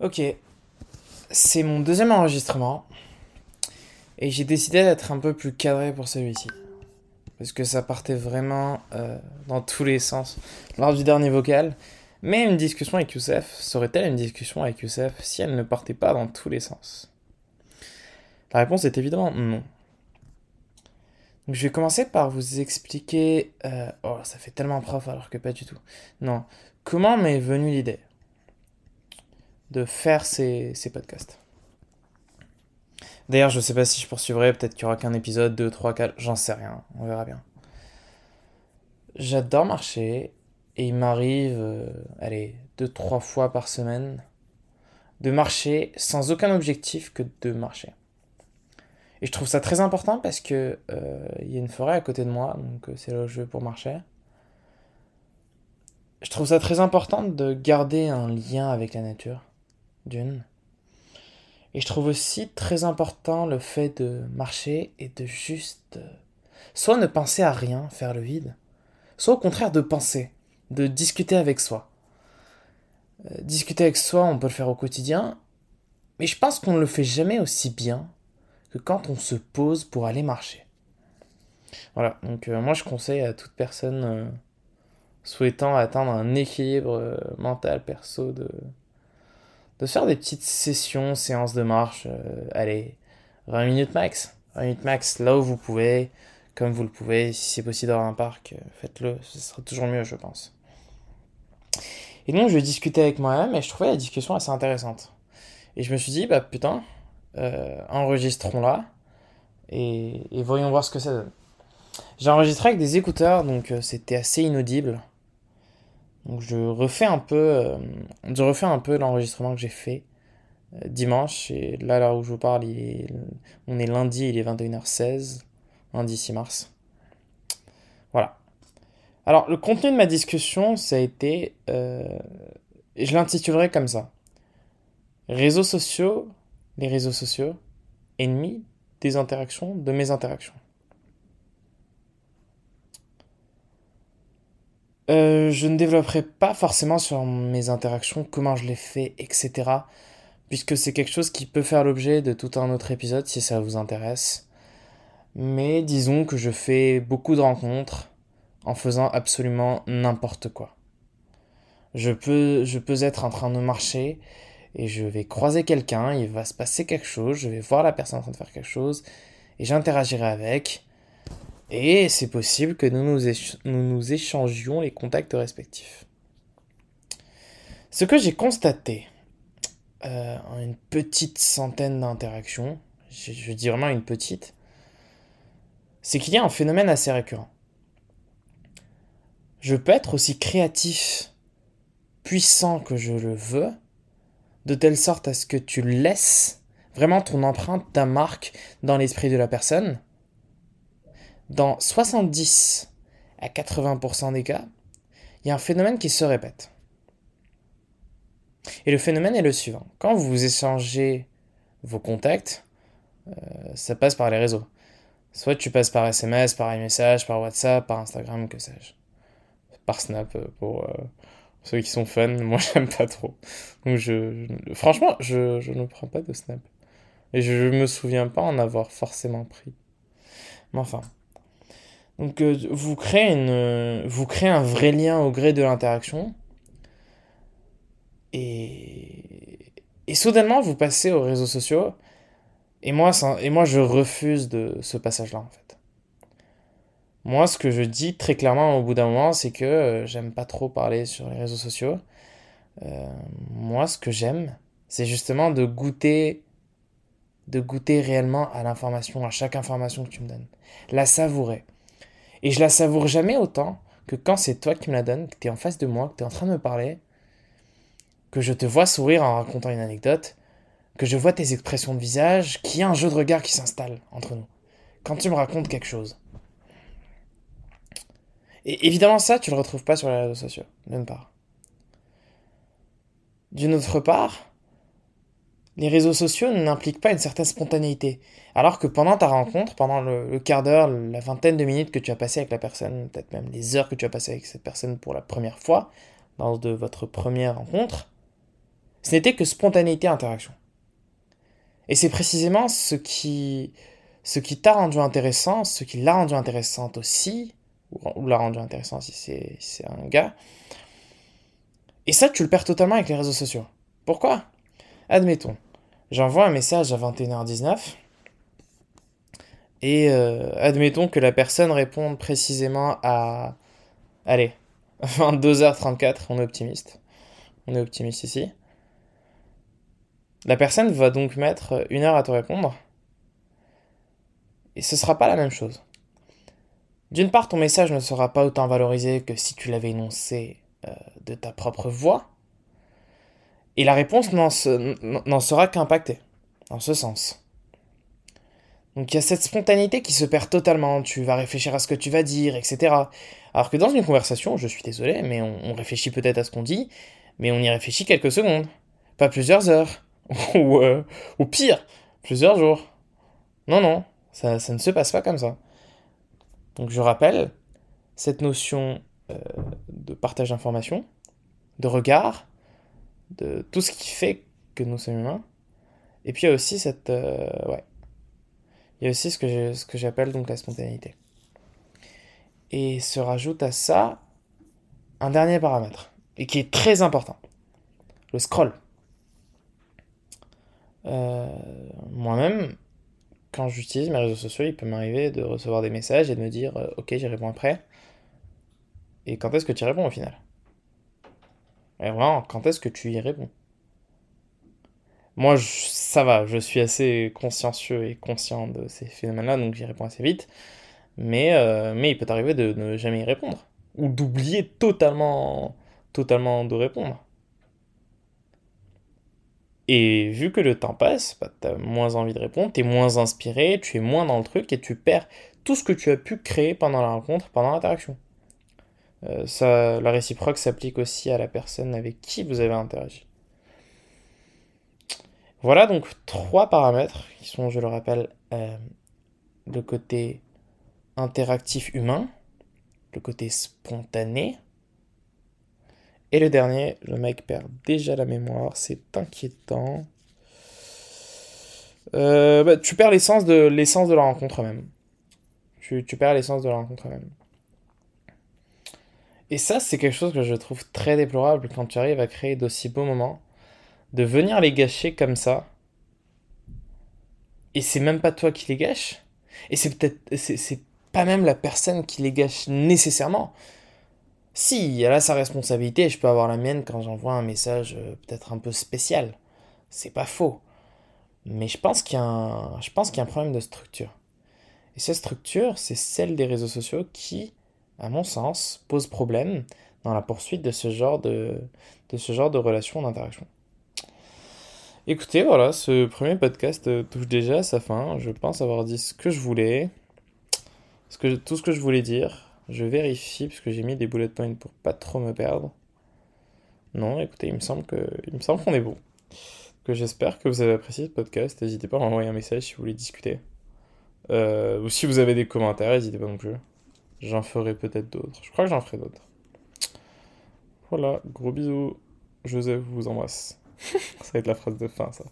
Ok, c'est mon deuxième enregistrement et j'ai décidé d'être un peu plus cadré pour celui-ci. Parce que ça partait vraiment euh, dans tous les sens lors du dernier vocal. Mais une discussion avec Youssef serait-elle une discussion avec Youssef si elle ne partait pas dans tous les sens? La réponse est évidemment non. Donc je vais commencer par vous expliquer... Euh, oh, ça fait tellement prof alors que pas du tout. Non. Comment m'est venue l'idée? De faire ces, podcasts. D'ailleurs, je sais pas si je poursuivrai, peut-être qu'il y aura qu'un épisode, 2, 3, 4, j'en sais rien, on verra bien. J'adore marcher et il m'arrive, euh, allez, 2-3 fois par semaine, de marcher sans aucun objectif que de marcher. Et je trouve ça très important parce que euh, il y a une forêt à côté de moi, donc euh, c'est là où je vais pour marcher. Je trouve ça très important de garder un lien avec la nature d'une. Et je trouve aussi très important le fait de marcher et de juste euh, soit ne penser à rien, faire le vide, soit au contraire de penser, de discuter avec soi. Euh, discuter avec soi, on peut le faire au quotidien, mais je pense qu'on ne le fait jamais aussi bien que quand on se pose pour aller marcher. Voilà, donc euh, moi je conseille à toute personne souhaitant atteindre un équilibre mental perso de, de faire des petites sessions, séances de marche, euh, allez, 20 minutes max. 20 minutes max, là où vous pouvez, comme vous le pouvez, si c'est possible dans un parc, euh, faites-le, ce sera toujours mieux, je pense. Et donc, je discutais avec moi-même et je trouvais la discussion assez intéressante. Et je me suis dit, bah putain, euh, enregistrons-la et, et, voyons voir ce que ça donne. J'ai enregistré avec des écouteurs, donc c'était assez inaudible. Donc je refais un peu, euh, je refais un peu l'enregistrement que j'ai fait euh, dimanche. Et là, là où je vous parle, on est lundi, il est 21h16, lundi 6 mars. Voilà. Alors, le contenu de ma discussion, ça a été, euh, je l'intitulerai comme ça. Réseaux sociaux, les réseaux sociaux, ennemis des interactions, de mes interactions. Euh, je ne développerai pas forcément sur mes interactions, comment je les fais, etc. Puisque c'est quelque chose qui peut faire l'objet de tout un autre épisode si ça vous intéresse. Mais disons que je fais beaucoup de rencontres en faisant absolument n'importe quoi. Je peux, je peux être en train de marcher et je vais croiser quelqu'un, il va se passer quelque chose, je vais voir la personne en train de faire quelque chose et j'interagirai avec et c'est possible que nous nous, échangions les contacts respectifs. Ce que j'ai constaté euh, en une petite centaine d'interactions, je, je dis vraiment une petite, c'est qu'il y a un phénomène assez récurrent. Je peux être aussi créatif, puissant que je le veux, de telle sorte à ce que tu laisses vraiment ton empreinte, ta marque dans l'esprit de la personne, dans 70 à 80% des cas, il y a un phénomène qui se répète. Et le phénomène est le suivant. Quand vous échangez vos contacts, euh, ça passe par les réseaux. Soit tu passes par SMS, par iMessage, par WhatsApp, par Instagram, que sais-je. Par Snap, euh, pour euh, ceux qui sont fans. Moi, j'aime pas trop. Donc, je, franchement, je, je ne prends pas de Snap. Et je me souviens pas en avoir forcément pris. Mais enfin. Donc euh, vous, créez une, vous créez un vrai lien au gré de l'interaction. Et, et soudainement, vous passez aux réseaux sociaux. Et moi, et moi je refuse de ce passage-là, en fait. Moi, ce que je dis très clairement au bout d'un moment, c'est que euh, j'aime pas trop parler sur les réseaux sociaux. Euh, moi, ce que j'aime, c'est justement de goûter, de goûter réellement à l'information, à chaque information que tu me donnes. La savourer. Et je la savoure jamais autant que quand c'est toi qui me la donnes, que tu es en face de moi, que tu es en train de me parler, que je te vois sourire en racontant une anecdote, que je vois tes expressions de visage, qu'il y a un jeu de regard qui s'installe entre nous. Quand tu me racontes quelque chose. Et évidemment, ça, tu le retrouves pas sur les réseaux sociaux, d'une part. D'une autre part, les réseaux sociaux n'impliquent pas une certaine spontanéité. Alors que pendant ta rencontre, pendant le, quart d'heure, la vingtaine de minutes que tu as passé avec la personne, peut-être même les heures que tu as passé avec cette personne pour la première fois, dans de votre première rencontre, Ce n'était que spontanéité interaction. Et c'est précisément ce qui, t'a rendu intéressant, ce qui l'a rendu intéressante aussi, ou, l'a rendu intéressant si c'est un gars. Et ça, tu le perds totalement avec les réseaux sociaux. Pourquoi? Admettons, j'envoie un message à 21h19, et euh, admettons que la personne réponde précisément à... Allez, 22h34, on est optimiste. On est optimiste ici. La personne va donc mettre une heure à te répondre. Et ce sera pas la même chose. D'une part, ton message ne sera pas autant valorisé que si tu l'avais énoncé euh, de ta propre voix. Et la réponse n'en sera qu'impactée, dans ce sens. Donc il y a cette spontanéité qui se perd totalement, tu vas réfléchir à ce que tu vas dire, etc. Alors que dans une conversation, je suis désolé, mais on, réfléchit peut-être à ce qu'on dit, mais on y réfléchit quelques secondes, pas plusieurs heures, ou, euh, ou pire, plusieurs jours. Non, non, ça, ça, ne se passe pas comme ça. Donc je rappelle, cette notion euh, de partage d'informations, de regard, de tout ce qui fait que nous sommes humains. Et puis il y a aussi cette... Euh, ouais. Il y a aussi ce que, j'appelle donc la spontanéité. Et se rajoute à ça un dernier paramètre, et qui est très important. Le scroll. Euh, moi-même, quand j'utilise mes réseaux sociaux, il peut m'arriver de recevoir des messages et de me dire euh, Ok, j'y réponds après. Et quand est-ce que tu réponds au final? Et vraiment, quand est-ce que tu y réponds? Moi, ça va, je suis assez consciencieux et conscient de ces phénomènes-là, donc j'y réponds assez vite. Mais, euh, il peut arriver de ne jamais y répondre. Ou d'oublier totalement, totalement de répondre. Et vu que le temps passe, bah, tu as moins envie de répondre, tu es moins inspiré, tu es moins dans le truc et tu perds tout ce que tu as pu créer pendant la rencontre, pendant l'interaction. Euh, ça, la réciproque s'applique aussi à la personne avec qui vous avez interagi. Voilà donc trois paramètres qui sont, je le rappelle, euh, le côté interactif humain, le côté spontané, et le dernier, le mec perd déjà la mémoire, c'est inquiétant. Euh, bah, tu perds l'essence de l'essence de la rencontre même. Tu, tu perds l'essence de la rencontre même. Et ça, c'est quelque chose que je trouve très déplorable quand tu arrives à créer d'aussi beaux moments, de venir les gâcher comme ça. Et c'est même pas toi qui les gâches. Et c'est peut-être, c'est pas même la personne qui les gâche nécessairement. Si, elle a sa responsabilité, je peux avoir la mienne quand j'envoie un message euh, peut-être un peu spécial. C'est pas faux. Mais je pense qu'il y, je pense qu'il y a un problème de structure. Et cette structure, c'est celle des réseaux sociaux qui, à mon sens, pose problème dans la poursuite de ce genre de, de ce genre de relation d'interaction. Écoutez, voilà, ce premier podcast euh, touche déjà à sa fin. Je pense avoir dit ce que je voulais, ce que, tout ce que je voulais dire. Je vérifie parce que j'ai mis des bullet points pour pas trop me perdre. Non, écoutez, il me semble que, il me semble qu'on est bon. Que j'espère que vous avez apprécié ce podcast. N'hésitez pas à m'envoyer un message si vous voulez discuter. Euh, ou si vous avez des commentaires, n'hésitez pas non plus. J'en ferai peut-être d'autres. Je crois que j'en ferai d'autres. Voilà, gros bisous. Joseph vous embrasse. ça va être la phrase de fin, ça.